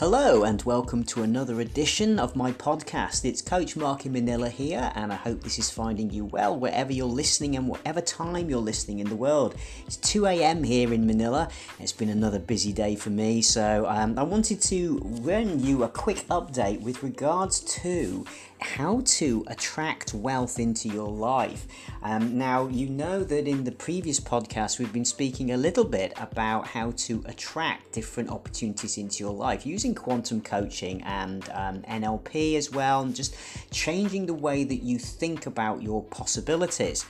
Hello, and welcome to another edition of my podcast. It's Coach Mark in Manila here, and I hope this is finding you well wherever you're listening and whatever time you're listening in the world. It's 2 a.m. here in Manila. It's been another busy day for me, so um, I wanted to run you a quick update with regards to how to attract wealth into your life. Um, now, you know that in the previous podcast, we've been speaking a little bit about how to attract different opportunities into your life using quantum coaching and um, NLP as well, and just changing the way that you think about your possibilities.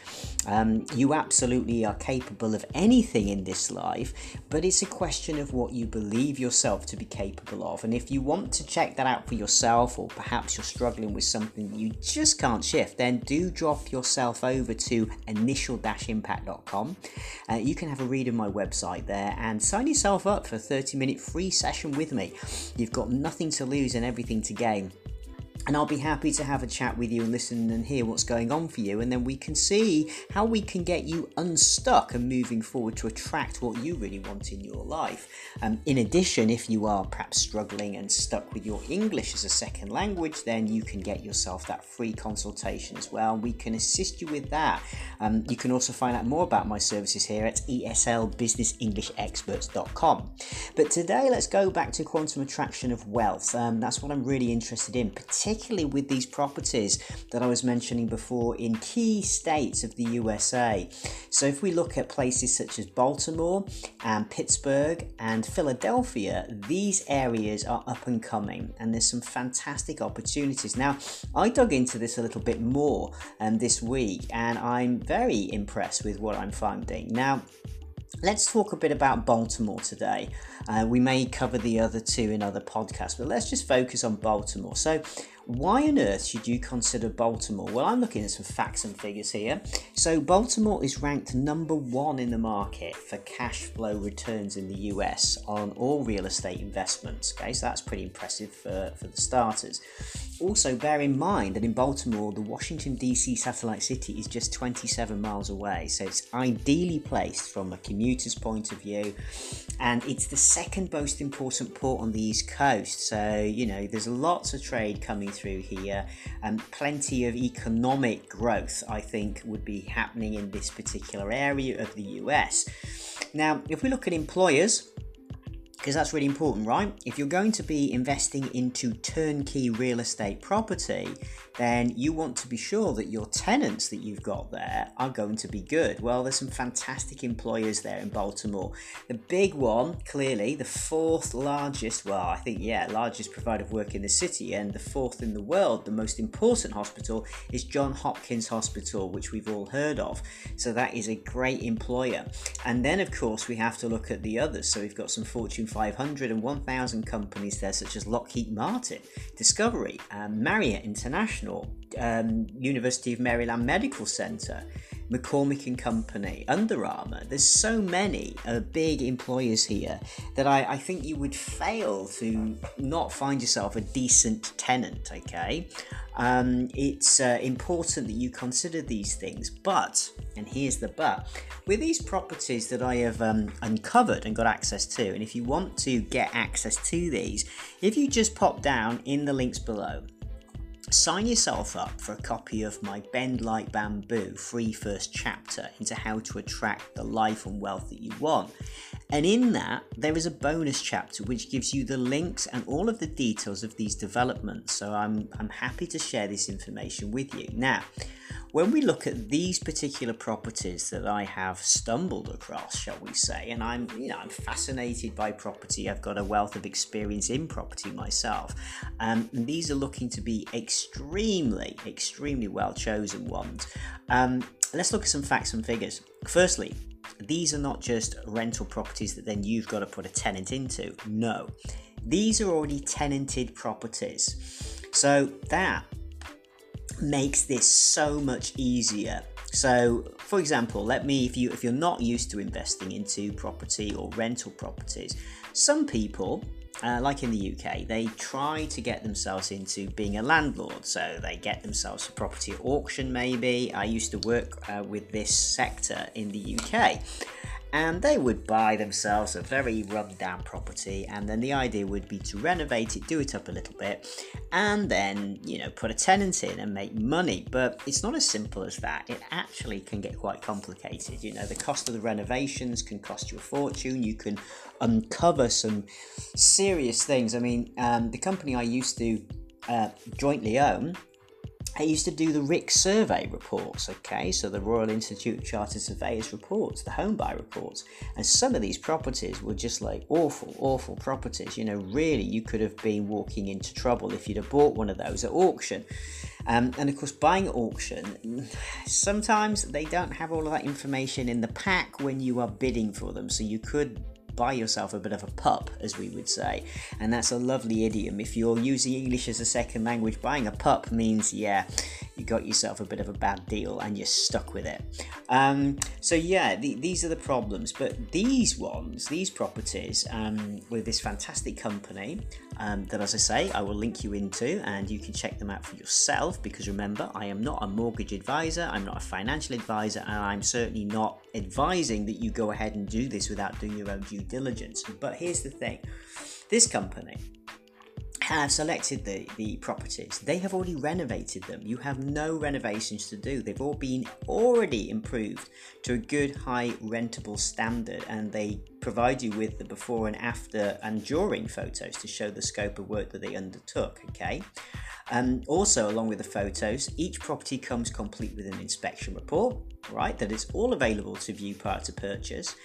Um, you absolutely are capable of anything in this life, but it's a question of what you believe yourself to be capable of. And if you want to check that out for yourself, or perhaps you're struggling with some something you just can't shift, then do drop yourself over to initial-impact.com. Uh, you can have a read of my website there and sign yourself up for a 30 minute free session with me. You've got nothing to lose and everything to gain and I'll be happy to have a chat with you and listen and hear what's going on for you, and then we can see how we can get you unstuck and moving forward to attract what you really want in your life. Um, in addition, if you are perhaps struggling and stuck with your English as a second language, then you can get yourself that free consultation as well. We can assist you with that. Um, you can also find out more about my services here at eslbusinessenglishexperts.com. But today, let's go back to quantum attraction of wealth. Um, that's what I'm really interested in, particularly particularly with these properties that I was mentioning before in key states of the USA. So, if we look at places such as Baltimore and Pittsburgh and Philadelphia, these areas are up and coming, and there's some fantastic opportunities. Now, I dug into this a little bit more um, this week, and I'm very impressed with what I'm finding. Now, Let's talk a bit about Baltimore today. Uh, we may cover the other two in other podcasts, but let's just focus on Baltimore. So, why on earth should you consider Baltimore? Well, I'm looking at some facts and figures here. So, Baltimore is ranked number one in the market for cash flow returns in the US on all real estate investments. Okay, so that's pretty impressive for, for the starters. Also, bear in mind that in Baltimore, the Washington DC satellite city is just 27 miles away, so it's ideally placed from a commuter's point of view, and it's the second most important port on the East Coast. So, you know, there's lots of trade coming through here, and plenty of economic growth, I think, would be happening in this particular area of the US. Now, if we look at employers, because that's really important, right? If you're going to be investing into turnkey real estate property, then you want to be sure that your tenants that you've got there are going to be good. Well, there's some fantastic employers there in Baltimore. The big one, clearly, the fourth largest, well, I think, yeah, largest provider of work in the city, and the fourth in the world, the most important hospital is John Hopkins Hospital, which we've all heard of. So that is a great employer. And then, of course, we have to look at the others. So we've got some Fortune 500 and 1,000 companies there, such as Lockheed Martin, Discovery, Marriott International, um, University of Maryland Medical Center, McCormick and Company, Under Armour. There's so many uh, big employers here that I, I think you would fail to not find yourself a decent tenant, okay? Um, it's uh, important that you consider these things, but, and here's the but, with these properties that I have um, uncovered and got access to, and if you want to get access to these, if you just pop down in the links below, Sign yourself up for a copy of my Bend Like Bamboo free first chapter into how to attract the life and wealth that you want. And in that, there is a bonus chapter which gives you the links and all of the details of these developments. So I'm, I'm happy to share this information with you. Now, when we look at these particular properties that I have stumbled across, shall we say, and I'm you know I'm fascinated by property. I've got a wealth of experience in property myself. Um, and these are looking to be extremely, extremely extremely well chosen ones. Um, let's look at some facts and figures. Firstly, these are not just rental properties that then you've got to put a tenant into. No, these are already tenanted properties. So that makes this so much easier. So, for example, let me if you if you're not used to investing into property or rental properties, some people uh, like in the UK, they try to get themselves into being a landlord. So they get themselves a property at auction, maybe. I used to work uh, with this sector in the UK. And they would buy themselves a very run down property and then the idea would be to renovate it do it up a little bit and then you know put a tenant in and make money. But it's not as simple as that. It actually can get quite complicated. You know the cost of the renovations can cost you a fortune. You can uncover some serious things. I mean um, the company i used to uh, jointly own I used to do the RIC survey reports, okay, so the Royal Institute of Chartered Surveyors reports, the home buy reports, and some of these properties were just like awful, awful properties. You know, really, you could have been walking into trouble if you'd have bought one of those at auction. Um, and of course, buying at auction, sometimes they don't have all of that information in the pack when you are bidding for them, so you could buy yourself a bit of a pup, as we would say. And that's a lovely idiom. If you're using English as a second language, buying a pup means, yeah, you got yourself a bit of a bad deal and you're stuck with it. Um, so, yeah, the, these are the problems. But these ones, these properties, um, with this fantastic company um, that, as I say, I will link you into and you can check them out for yourself because remember, I am not a mortgage advisor, I'm not a financial advisor, and I'm certainly not advising that you go ahead and do this without doing your own due diligence. But here's the thing this company have selected the, the properties. They have already renovated them. You have no renovations to do. They've all been already improved to a good high rentable standard and they provide you with the before and after and during photos to show the scope of work that they undertook. Okay. Um, also, along with the photos, each property comes complete with an inspection report, right? that it's all available to view prior to purchase.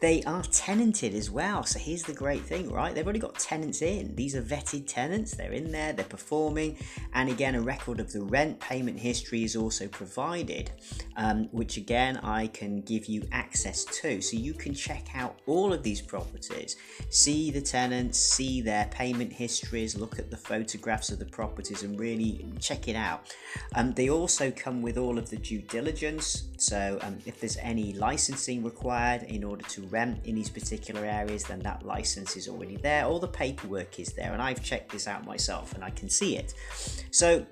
They are tenanted as well. So here's the great thing, right? They've already got tenants in. These are vetted tenants. They're in there. They're performing, and again, a record of the rent payment history is also provided, um, which again I can give you access to. So you can check out all of these properties, see the tenants, see their payment histories, look at the photographs of the properties and really check it out. Um, they also come with all of the due diligence. So um, if there's any licensing required in order to rent in these particular areas, then that license is already there. All the paperwork is there, and I've checked this out myself and I can see it. So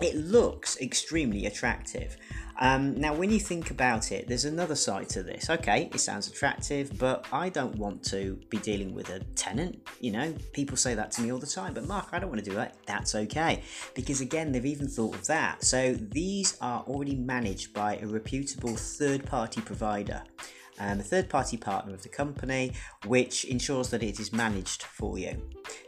it looks extremely attractive. Um, now, when you think about it, there's another side to this. Okay, it sounds attractive, but I don't want to be dealing with a tenant. You know, people say that to me all the time, but Mark, I don't want to do that. That's okay. Because again, they've even thought of that. So these are already managed by a reputable third party provider. A third party partner of the company, which ensures that it is managed for you.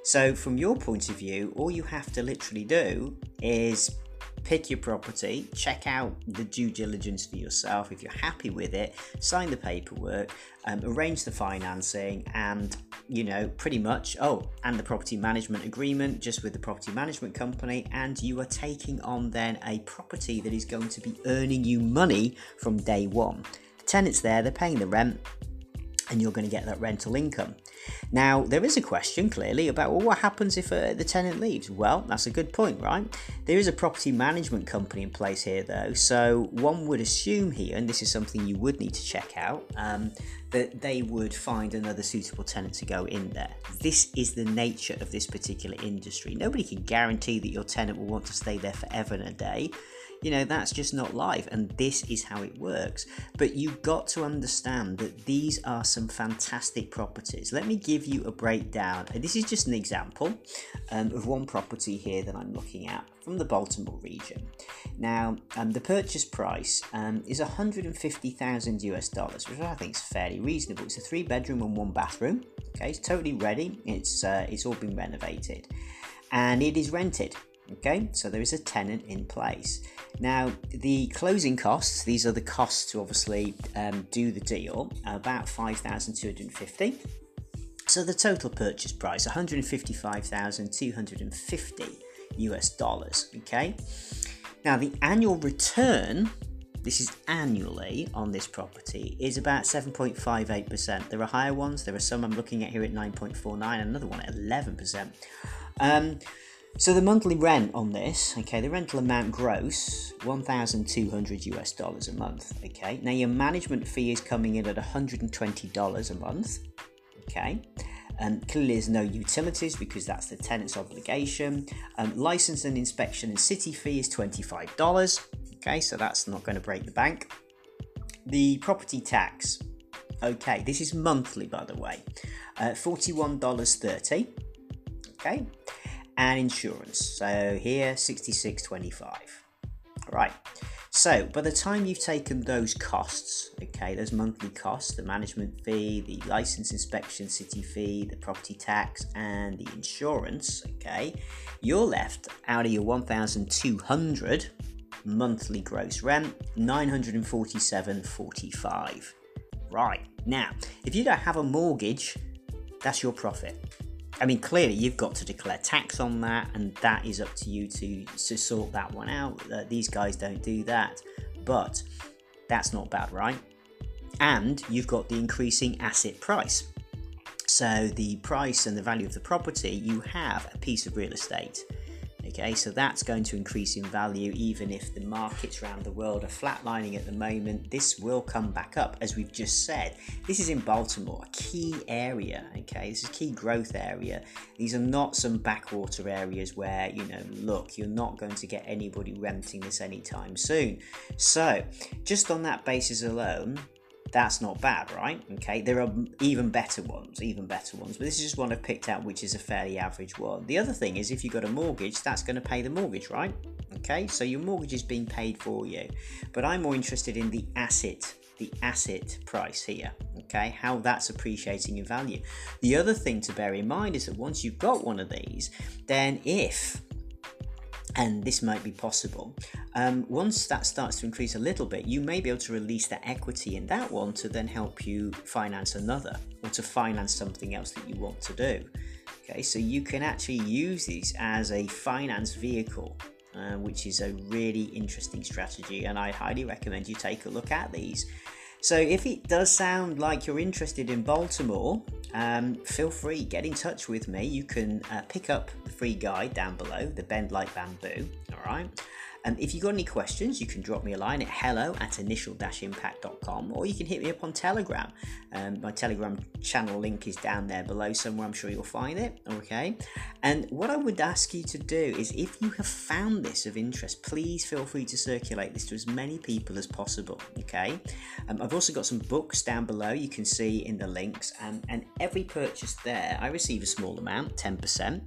So, from your point of view, all you have to literally do is pick your property, check out the due diligence for yourself. If you're happy with it, sign the paperwork, um, arrange the financing, and you know, pretty much, oh, and the property management agreement just with the property management company, and you are taking on then a property that is going to be earning you money from day one. The tenants there, they're paying the rent, and you're going to get that rental income. Now, there is a question clearly about well, what happens if uh, the tenant leaves? Well, that's a good point, right? There is a property management company in place here, though, so one would assume here, and this is something you would need to check out, um, that they would find another suitable tenant to go in there. This is the nature of this particular industry. Nobody can guarantee that your tenant will want to stay there forever and a day. You know, that's just not life, and this is how it works. But you've got to understand that these are some fantastic properties. Let me give you a breakdown. This is just an example um, of one property here that I'm looking at from the Baltimore region. Now, um, the purchase price um, is 150,000 US dollars, which I think is fairly reasonable. It's a three bedroom and one bathroom. Okay, it's totally ready. It's uh, it's all been renovated, and it is rented. Okay, so there is a tenant in place. Now, the closing costs, these are the costs to obviously um, do the deal, about 5,250. So the total purchase price, 155,250 US dollars. Okay, now the annual return this is annually on this property, is about 7.58%. There are higher ones, there are some I'm looking at here at 9.49, another one at 11%. Um, so the monthly rent on this, okay, the rental amount gross, 1,200 US dollars a month, okay. Now your management fee is coming in at 120 dollars a month, okay. And clearly there's no utilities because that's the tenant's obligation. Um, license and inspection and city fee is $25, okay, so that's not going to break the bank. The property tax, Okay, this is monthly, by the way. Uh, $41.30. Okay, and insurance. So here, 66.25. Right. So by the time you've taken those costs, okay, those monthly costs, the management fee, the license inspection city fee, the property tax, and the insurance, okay, you're left out of your 1,200 monthly gross rent, 947.45. Right now, if you don't have a mortgage, that's your profit. I mean, clearly you've got to declare tax on that, and that is up to you to, to sort that one out. Uh, these guys don't do that, but that's not bad, right? And you've got the increasing asset price. So, the price and the value of the property, you have a piece of real estate Okay, so that's going to increase in value even if the markets around the world are flatlining at the moment. This will come back up, as we've just said. This is in Baltimore, a key area. Okay, this is a key growth area. These are not some backwater areas where, you know, look, you're not going to get anybody renting this anytime soon. So, just on that basis alone, that's not bad, right? Okay, there are even better ones, even better ones, but this is just one I've picked out, which is a fairly average one. The other thing is, if you've got a mortgage, that's going to pay the mortgage, right? Okay, so your mortgage is being paid for you, but I'm more interested in the asset, the asset price here. Okay, how that's appreciating in value. The other thing to bear in mind is that once you've got one of these, then if and this might be possible. Um, once that starts to increase a little bit, you may be able to release that equity in that one to then help you finance another or to finance something else that you want to do. Okay, so you can actually use these as a finance vehicle, uh, which is a really interesting strategy, and I highly recommend you take a look at these. So, if it does sound like you're interested in Baltimore, um, feel free, get in touch with me. You can uh, pick up the free guide down below, the Bend Like Bamboo. All right. And if you've got any questions, you can drop me a line at hello at initial-impact.com or you can hit me up on Telegram. Um, my Telegram channel link is down there below somewhere. I'm sure you'll find it. Okay. And what I would ask you to do is if you have found this of interest, please feel free to circulate this to as many people as possible. Okay. Um, I've also got some books down below you can see in the links. And every purchase there, I receive a small amount, 10%.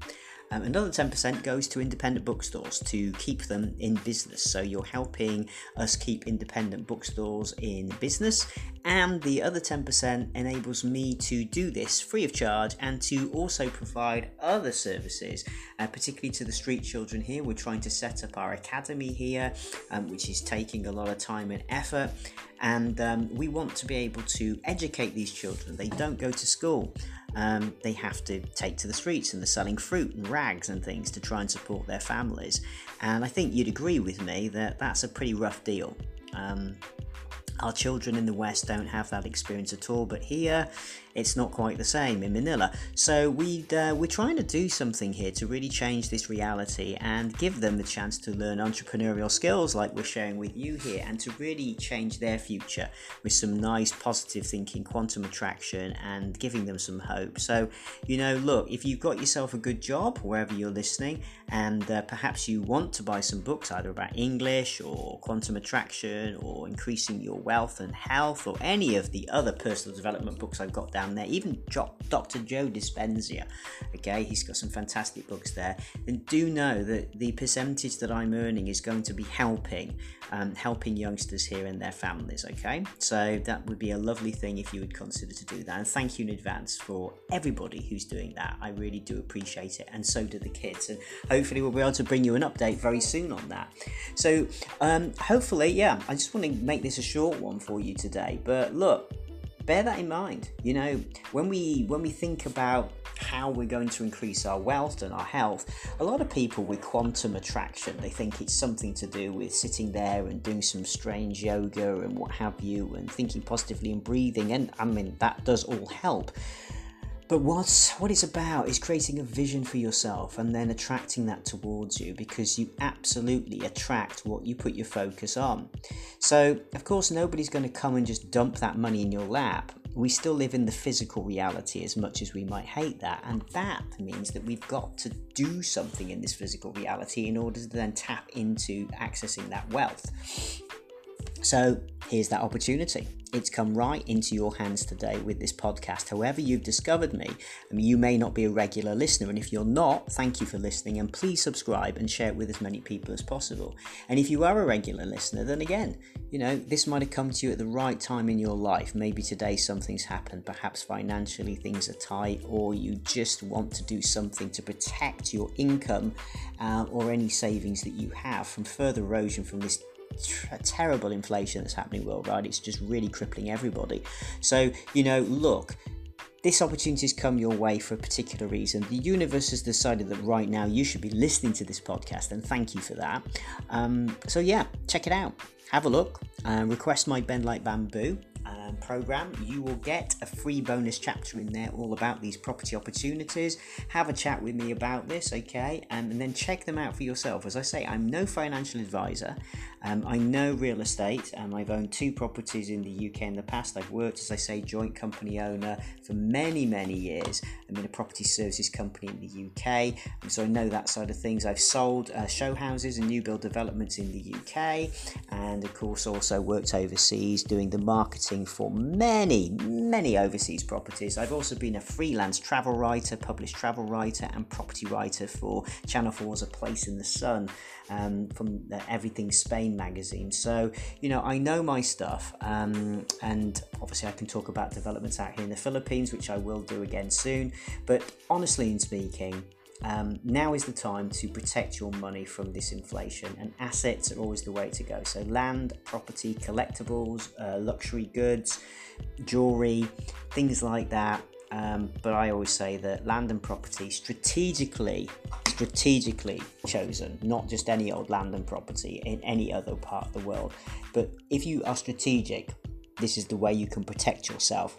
Um, another 10% goes to independent bookstores to keep them in business. So you're helping us keep independent bookstores in business, and the other 10% enables me to do this free of charge and to also provide other services, uh, particularly to the street children here. We're trying to set up our academy here, um, which is taking a lot of time and effort and um, we want to be able to educate these children. They don't go to school. Um, they have to take to the streets and they're selling fruit and rags and things to try and support their families. And I think you'd agree with me that that's a pretty rough deal. Um, our children in the West don't have that experience at all, but here it's not quite the same in Manila. So we uh, we're trying to do something here to really change this reality and give them the chance to learn entrepreneurial skills like we're sharing with you here, and to really change their future with some nice positive thinking, quantum attraction, and giving them some hope. So you know, look, if you've got yourself a good job wherever you're listening, and uh, perhaps you want to buy some books either about English or quantum attraction or increasing your wealth and health or any of the other personal development books I've got down there, even Dr. Joe Dispenza, okay, he's got some fantastic books there. And do know that the percentage that I'm earning is going to be helping, um, helping youngsters here and their families, okay? So that would be a lovely thing if you would consider to do that. And thank you in advance for everybody who's doing that. I really do appreciate it, and so do the kids. And hopefully, we'll be able to bring you an update very soon on that. So, um, hopefully, yeah, I just want to make this a short one for you today. But look, bear that in mind. You know, when we when we think about how we're going to increase our wealth and our health, a lot of people with quantum attraction, they think it's something to do with sitting there and doing some strange yoga and what have you, and thinking positively and breathing. And I mean, that does all help. But what's, what it's about is creating a vision for yourself and then attracting that towards you because you absolutely attract what you put your focus on. So, of course, nobody's going to come and just dump that money in your lap. We still live in the physical reality as much as we might hate that, and that means that we've got to do something in this physical reality in order to then tap into accessing that wealth. So here's that opportunity. It's come right into your hands today with this podcast. However, you've discovered me, you may not be a regular listener, and if you're not, thank you for listening and please subscribe and share it with as many people as possible. And if you are a regular listener, then again, you know, this might have come to you at the right time in your life. Maybe today something's happened, perhaps financially things are tight, or you just want to do something to protect your income uh, or any savings that you have from further erosion from this terrible inflation that's happening worldwide. It's just really crippling everybody. So, you know, look, this opportunity has come your way for a particular reason. The universe has decided that right now you should be listening to this podcast, and thank you for that. Um, so, yeah, check it out. Have a look. Uh, request my Bend Like Bamboo um, program, you will get a free bonus chapter in there all about these property opportunities. Have a chat with me about this, okay? Um, and then check them out for yourself. As I say, I'm no financial advisor. Um, I know real estate. I've owned two properties in the UK in the past. I've worked, as I say, joint company owner for many, many years. I'm in a property services company in the UK, and so I know that side of things. I've sold uh, show houses and new build developments in the UK, and of course, also worked overseas doing the marketing for many, many overseas properties. I've also been a freelance travel writer, published travel writer, and property writer for Channel 4's A Place in the Sun um, from the Everything Spain magazine. So, you know, I know my stuff, um, and obviously, I can talk about developments out here in the Philippines, which I will do again soon. But honestly, in speaking, um, now is the time to protect your money from this inflation, and assets are always the way to go. So, land, property, collectibles, uh, luxury goods, jewelry, things like that. Um, but I always say that land and property strategically, strategically chosen, not just any old land and property in any other part of the world. But if you are strategic, this is the way you can protect yourself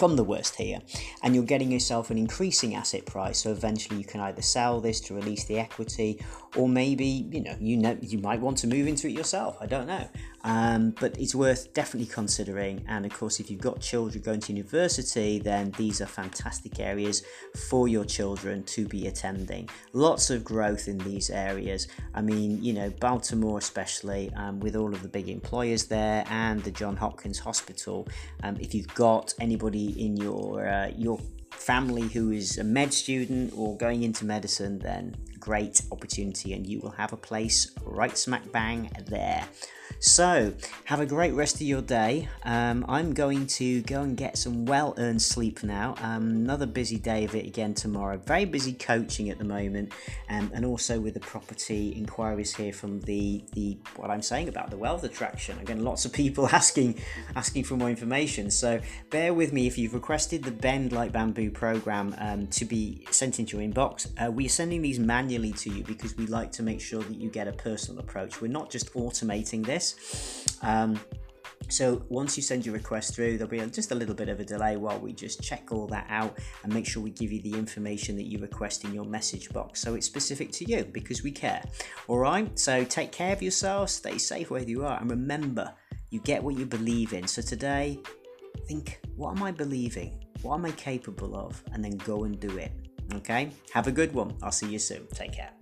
from the worst here and you're getting yourself an increasing asset price so eventually you can either sell this to release the equity or maybe you know you know you might want to move into it yourself. I don't know. Um, but it's worth definitely considering. And of course if you've got children going to university then these are fantastic areas for your children to be attending. Lots of growth in these areas. I mean you know baltimore especially um, with all of the big employers there and the john hopkins hospital. Um, if you've got anybody in your uh, your family who is a med student or going into medicine, then great opportunity and you will have a place right smack bang there. So, have a great rest of your day. Um, I'm going to go and get some well earned sleep now. Um, another busy day of it again tomorrow. Very busy coaching at the moment, um, and also with the property inquiries here from the, the what I'm saying about the wealth attraction. Again, lots of people asking asking for more information. So, bear with me if you've requested the Bend Like Bamboo program um, to be sent into your inbox. Uh, we're sending these manually to you because we like to make sure that you get a personal approach. We're not just automating this. Um, so once you send your request through, there'll be just a little bit of a delay while we just check all that out and make sure we give you the information that you request in your message box. So it's specific to you because we care. All right. So take care of yourself, stay safe wherever you are, and remember, you get what you believe in. So today, think, what am I believing? What am I capable of? And then go and do it. Okay. Have a good one. I'll see you soon. Take care.